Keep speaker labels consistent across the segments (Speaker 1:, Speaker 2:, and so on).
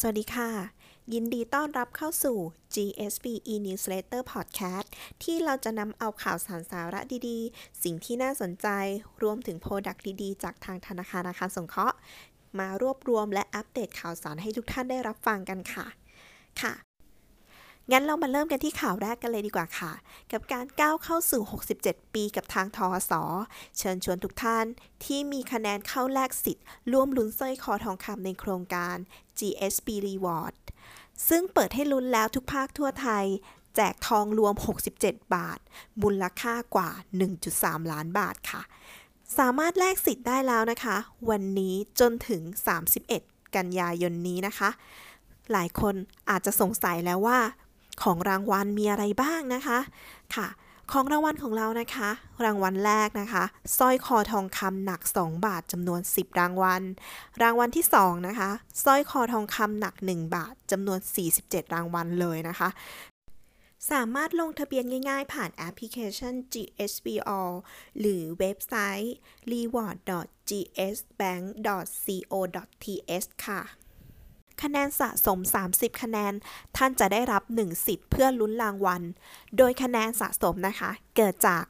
Speaker 1: สวัสดีค่ะ ยินดีต้อนรับเข้าสู่ GSB e-newsletter podcast ที่เราจะนำเอาข่าวสารสาระดีๆ สิ่งที่น่าสนใจ รวมถึงโปรดักต์ดีๆ จากทางธนาคารอาคารสงเคราะห์ มารวบรวมและอัปเดตข่าวสารให้ทุกท่านได้รับฟังกันค่ะ ค่ะ งั้นเรามาเริ่มกันที่ข่าวแรกกันเลยดีกว่าค่ะ กับการก้าวเข้าสู่ 67 ปีกับทางทอสอเชิญชวนทุกท่านที่มีคะแนนเข้าแลกสิทธิ์ ร่วมลุ้นสร้อยคอทองคำในโครงการ GSB Reward ซึ่งเปิดให้ลุ้นแล้วทุกภาคทั่วไทย แจกทองรวม 67 บาท มูลค่ากว่า 1.3 ล้านบาทค่ะ สามารถแลกสิทธิ์ได้แล้วนะคะ วันนี้จนถึง 31 กันยายนนี้นะคะ หลายคนอาจจะสงสัยแล้วว่า ของรางวัลมีอะไรบ้างนะคะค่ะ ของรางวัลของเรานะคะ รางวัลแรกนะคะสร้อยคอทองคำหนัก 2 บาทจำนวน 10 รางวัล รางวัลที่2นะคะสร้อยคอทองคำหนัก 1 บาทจำนวน 47 รางวัลเลยนะคะสามารถลงทะเบียนง่ายๆ ผ่านแอปพลิเคชัน GSB All หรือเว็บไซต์ reward.gsbank.co.th ค่ะ คะแนนสะสม 30 คะแนน ท่านจะได้รับ 1 สิทธิ์เพื่อลุ้นรางวัล โดยคะแนนสะสมนะคะ เกิดจาก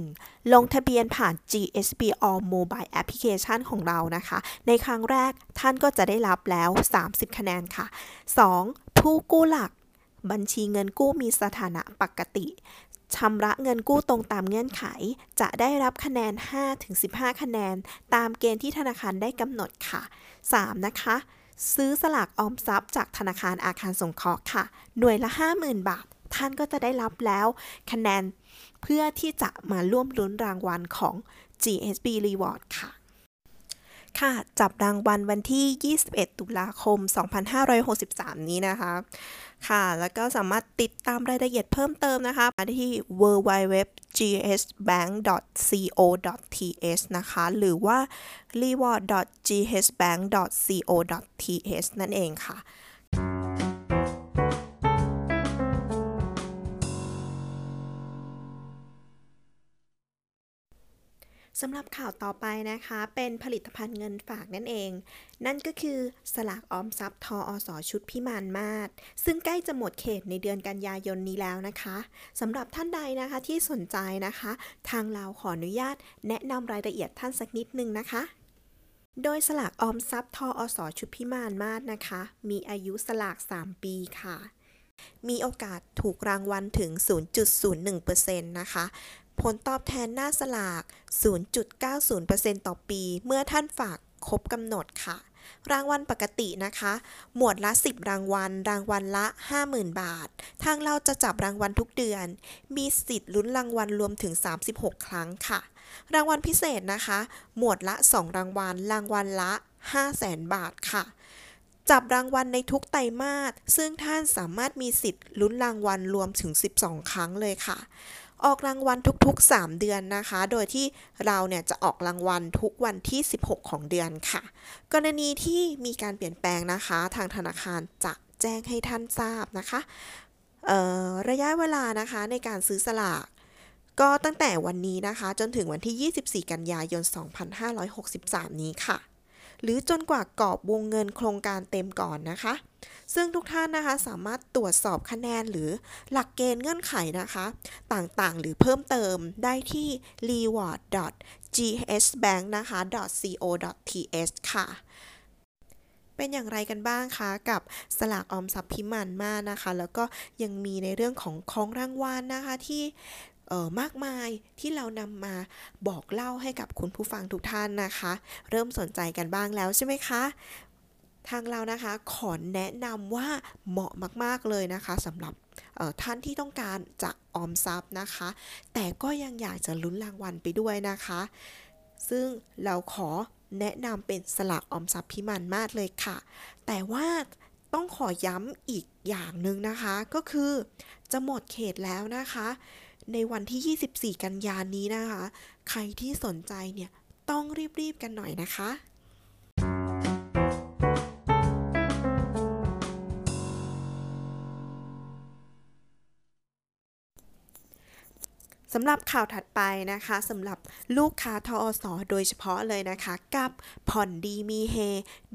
Speaker 1: 1. ลงทะเบียนผ่าน GSB All Mobile Application ของเรานะคะ ในครั้งแรกท่านก็จะได้รับแล้ว 30 คะแนนค่ะ 2. ผู้กู้หลัก บัญชีเงินกู้มีสถานะปกติชำระเงินกู้ตรงตามเงื่อนไข จะได้รับคะแนน 5-15 คะแนน ตามเกณฑ์ที่ธนาคารได้กำหนดค่ะ 3. นะคะ ซื้อสลากออมทรัพย์จากธนาคารอาคารสงเคราะห์ค่ะ หน่วยละ 50,000 บาท ท่านก็จะได้รับแล้วคะแนนเพื่อที่จะมาร่วมลุ้นรางวัลของ GSB Reward ค่ะ ค่ะจับรางวัลวันที่ 21 ตุลาคม 2563 นี้นะคะ ค่ะ แล้วก็สามารถติดตามรายละเอียดเพิ่มเติมนะคะที่ www.gsbank.co.th นะคะ หรือว่า reward.gsbank.co.th นั่นเองค่ะ สำหรับข่าวต่อไปนะคะ เป็นผลิตภัณฑ์เงินฝากนั่นเอง นั่นก็คือสลากออมทรัพย์ทออสอชุดพิมานมาศซึ่งใกล้จะหมดเขตในเดือนกันยายนนี้แล้วนะคะสำหรับท่านใดนะคะที่สนใจนะคะ ทางเราขออนุญาตแนะนำรายละเอียดท่านสักนิดนึงนะคะโดยสลากออมทรัพย์ทออสอชุดพิมานมาศนะคะ มีอายุสลาก 3 ปีค่ะ มีโอกาสถูกรางวัลถึง 0.01%นะคะผลตอบแทนหน้าสลาก 0.90%ต่อปี เมื่อท่านฝากครบกำหนดค่ะ รางวัลปกตินะคะ หมวดละ 10 รางวัล รางวัลละ 50,000 บาท ทางเราจะจับรางวัลทุกเดือน มีสิทธิ์ลุ้นรางวัลรวมถึง 36 ครั้งค่ะ รางวัลพิเศษนะคะ หมวดละ 2 รางวัล รางวัลละ 500,000 บาทค่ะจับรางวัลในทุกไตรมาส ซึ่งท่านสามารถมีสิทธิ์ลุ้นรางวัลรวมถึง 12 ครั้งเลยค่ะ ออกรางวัลทุกๆ 3 เดือนนะคะ โดยที่เราเนี่ยจะออกรางวัลทุกวันที่ 16 ของเดือนค่ะ กรณีที่มีการเปลี่ยนแปลงนะคะ ทางธนาคารจะแจ้งให้ท่านทราบนะคะ ระยะเวลานะคะในการซื้อสลากก็ตั้งแต่วันนี้นะคะ จนถึงวันที่ 24 กันยายน 2563 นี้ค่ะ หรือจนกว่ากรอบวงเงินโครงการเต็มก่อนนะคะ ซึ่งทุกท่านนะคะสามารถตรวจสอบคะแนนหรือหลักเกณฑ์เงื่อนไขนะคะ ต่างๆ หรือเพิ่มเติมได้ที่ reward.gsbank นะคะ .co.th ค่ะเป็นอย่างไรกันบ้างคะ กับสลากออมทรัพย์พิมานมานะคะ แล้วก็ยังมีในเรื่องของของรางวัลนะคะที่ มากมายที่เรานำมาบอกเล่าให้กับคุณผู้ฟังทุกท่านนะคะ เริ่มสนใจกันบ้างแล้วใช่ไหมคะทางเรานะคะขอแนะนำว่าเหมาะมาก ๆ เลยนะคะสำหรับท่านที่ต้องการจะออมทรัพย์นะคะ แต่ก็ยังอยากจะลุ้นรางวัลไปด้วยนะคะ ซึ่งเราขอแนะนำเป็นสลากออมทรัพย์พิมานมาศเลยค่ะ แต่ว่าต้องขอย้ำอีกอย่างหนึ่งนะคะ ก็คือจะหมดเขตแล้วนะคะ ในวันที่ 24 กันยานนี้นะคะ ใครที่สนใจเนี่ยต้องรีบ ๆ กันหน่อยนะคะสำหรับข่าวถัดไปนะคะสำหรับลูกค้าทอสอโดยเฉพาะเลยนะคะ กับผ่อนดีมีเฮ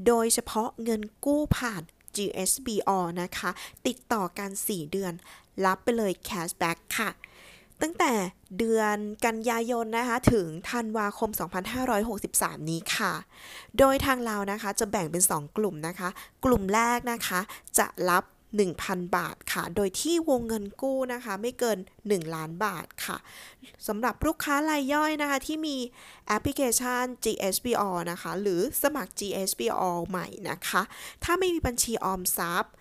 Speaker 1: โดยเฉพาะเงินกู้ผ่าน GSBO นะคะ ติดต่อกัน 4 เดือน รับไปเลย cashback ค่ะ ตั้งแต่เดือนกันยายนนะคะถึงธันวาคม 2563 นี้ค่ะ โดยทางเรานะคะจะแบ่งเป็น 2 กลุ่มนะคะ กลุ่มแรกนะคะจะรับ 1,000 บาทค่ะ โดยที่วงเงินกู้นะคะไม่เกิน 1 ล้านบาทค่ะสำหรับลูกค้ารายย่อยนะคะที่มีแอปพลิเคชัน GSBO นะคะ หรือสมัคร GSBO ใหม่นะคะ ถ้าไม่มีบัญชีออมทรัพย์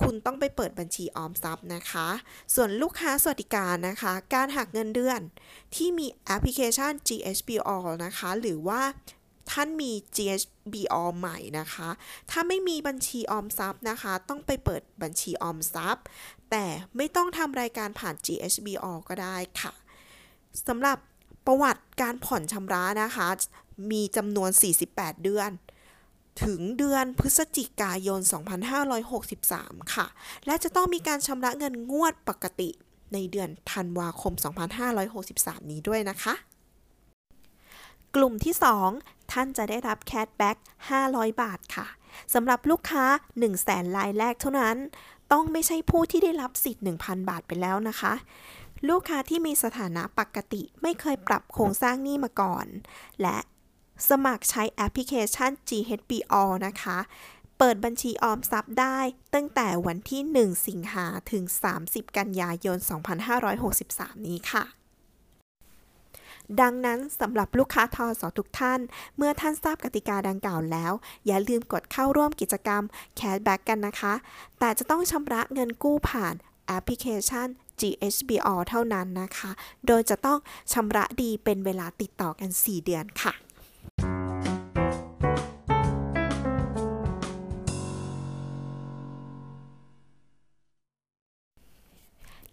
Speaker 1: คุณต้องไปเปิดบัญชีออมทรัพย์นะคะ ส่วนลูกค้าสวัสดิการนะคะ การหักเงินเดือนที่มีแอปพลิเคชัน GSBO นะคะ หรือว่าท่านมี GSBO ใหม่นะคะ ถ้าไม่มีบัญชีออมทรัพย์นะคะ ต้องไปเปิดบัญชีออมทรัพย์ แต่ไม่ต้องทำรายการผ่าน GSBO ก็ได้ค่ะสำหรับประวัติการผ่อนชำระนะคะ มีจำนวน 48 เดือน ถึงเดือนพฤศจิกายน 2563 ค่ะ และจะต้องมีการชำระเงินงวดปกติในเดือนธันวาคม 2563 นี้ด้วยนะคะ กลุ่มที่ 2 ท่านจะได้รับแคชแบ็ก500 บาทค่ะสำหรับลูกค้า 1 0 0 0 0แสนรายแรกเท่านั้น ต้องไม่ใช่ผู้ที่ได้รับสิทธิ์ 1,000 บาทไปแล้วนะคะ ลูกค้าที่มีสถานะปกติไม่เคยปรับโครงสร้างหนี้มาก่อน และ สมัครใช้แอปพลิเคชัน GHBO นะคะ เปิดบัญชีออมทรัพย์ได้ตั้งแต่วันที่ 1 สิงหาถึง 30 กันยายน 2563 นี้ค่ะดังนั้นสำหรับลูกค้าทอสอทุกท่าน เมื่อท่านทราบกติกาดังกล่าวแล้ว อย่าลืมกดเข้าร่วมกิจกรรม Cashback กันนะคะ แต่จะต้องชำระเงินกู้ผ่านแอปพลิเคชัน GHBO เท่านั้นนะคะ โดยจะต้องชำระดีเป็นเวลาติดต่อกัน 4 เดือนค่ะ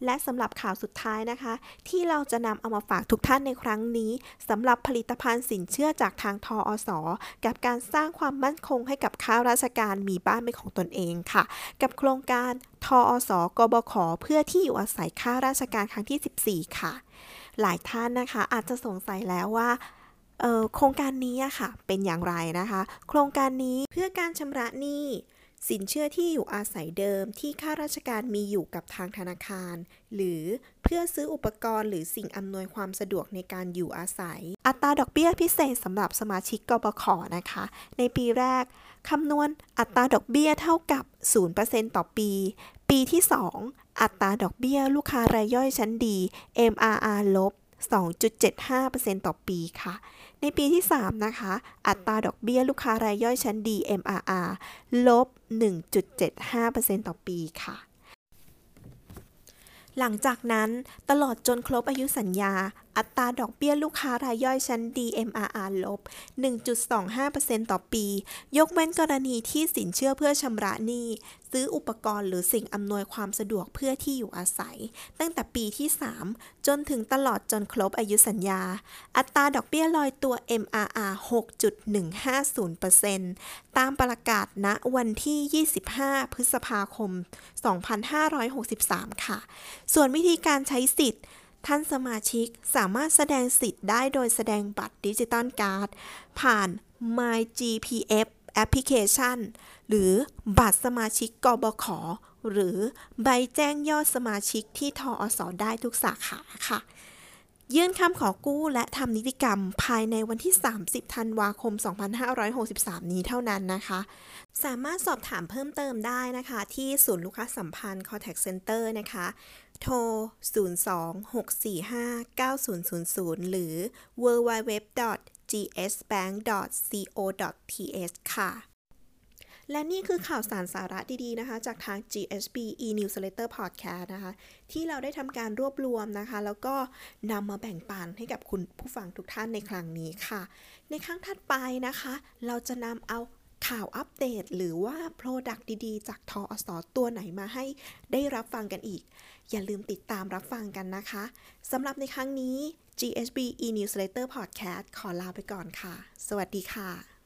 Speaker 1: และสำหรับข่าวสุดท้ายนะคะ ที่เราจะนำเอามาฝากทุกท่านในครั้งนี้สำหรับผลิตภัณฑ์สินเชื่อจากทางทออสกับการสร้างความมั่นคงให้กับข้าราชการมีบ้านเป็นของตนเองค่ะ กับโครงการทออสกบขเพื่อที่อยู่อาศัยข้าราชการครั้งที่ 14 ค่ะ หลายท่านนะคะอาจจะสงสัยแล้วว่าโครงการนี้ค่ะเป็นอย่างไรนะคะ โครงการนี้เพื่อการชำระหนี้ สินเชื่อที่อยู่อาศัยเดิมที่ข้าราชการมีอยู่กับทางธนาคาร หรือเพื่อซื้ออุปกรณ์หรือสิ่งอำนวยความสะดวกในการอยู่อาศัย อัตราดอกเบี้ยพิเศษสำหรับสมาชิกกบขนะคะ ในปีแรกคำนวณอัตราดอกเบี้ยเท่ากับ 0%ต่อปี ปีที่ 2 อัตราดอกเบี้ยลูกค้ารายย่อยชั้นดี MRR ลบ2.75%ต่อปีค่ะ ในปีที่ 3 นะคะ อัตราดอกเบี้ยลูกค้ารายย่อยชั้นดี MRR ลบ 1.75%ต่อปีค่ะ หลังจากนั้นตลอดจนครบอายุสัญญา อัตราดอกเบี้ยลูกค้ารายย่อยชั้น DMRR ลบ 1.25%ต่อปี ยกเว้นกรณีที่สินเชื่อเพื่อชำระหนี้ ซื้ออุปกรณ์หรือสิ่งอำนวยความสะดวกเพื่อที่อยู่อาศัย ตั้งแต่ปีที่ 3 จนถึงตลอดจนครบอายุสัญญา อัตราดอกเบี้ยลอยตัว MRR 6.150%ตามประกาศณวันที่ 25 พฤษภาคม 2563 ค่ะ ส่วนวิธีการใช้สิทธิ์ ท่านสมาชิกสามารถแสดงสิทธิ์ได้โดยแสดงบัตรดิจิตอลการ์ดผ่าน MyGPF แอปพลิเคชัน หรือบัตรสมาชิกกบข หรือใบแจ้งยอดสมาชิกที่ทออสอได้ทุกสาขาค่ะ ยื่นคำขอกู้และทำนิติกรรมภายในวันที่ 30 ธันวาคม 2563 นี้เท่านั้นนะคะ สามารถสอบถามเพิ่มเติมได้นะคะ ที่ศูนย์ลูกค้าสัมพันธ์ Contact Center นะคะ โทร 026459000 หรือ www gsbank.co.th ค่ะ และนี่คือข่าวสารสาระดีๆนะคะ จากทาง GSB e-newsletter podcast นะคะ ที่เราได้ทำการรวบรวมนะคะ แล้วก็นำมาแบ่งปันให้กับคุณผู้ฟังทุกท่านในครั้งนี้ค่ะ ในครั้งถัดไปนะคะ เราจะนำเอา ข่าวอัปเดตหรือว่า product ดีๆ จากธอส.ตัวไหนมาให้ได้รับฟังกันอีก อย่าลืมติดตามรับฟังกันนะคะสำหรับในครั้งนี้ GHB e-newsletter podcast ขอลาไปก่อนค่ะ สวัสดีค่ะ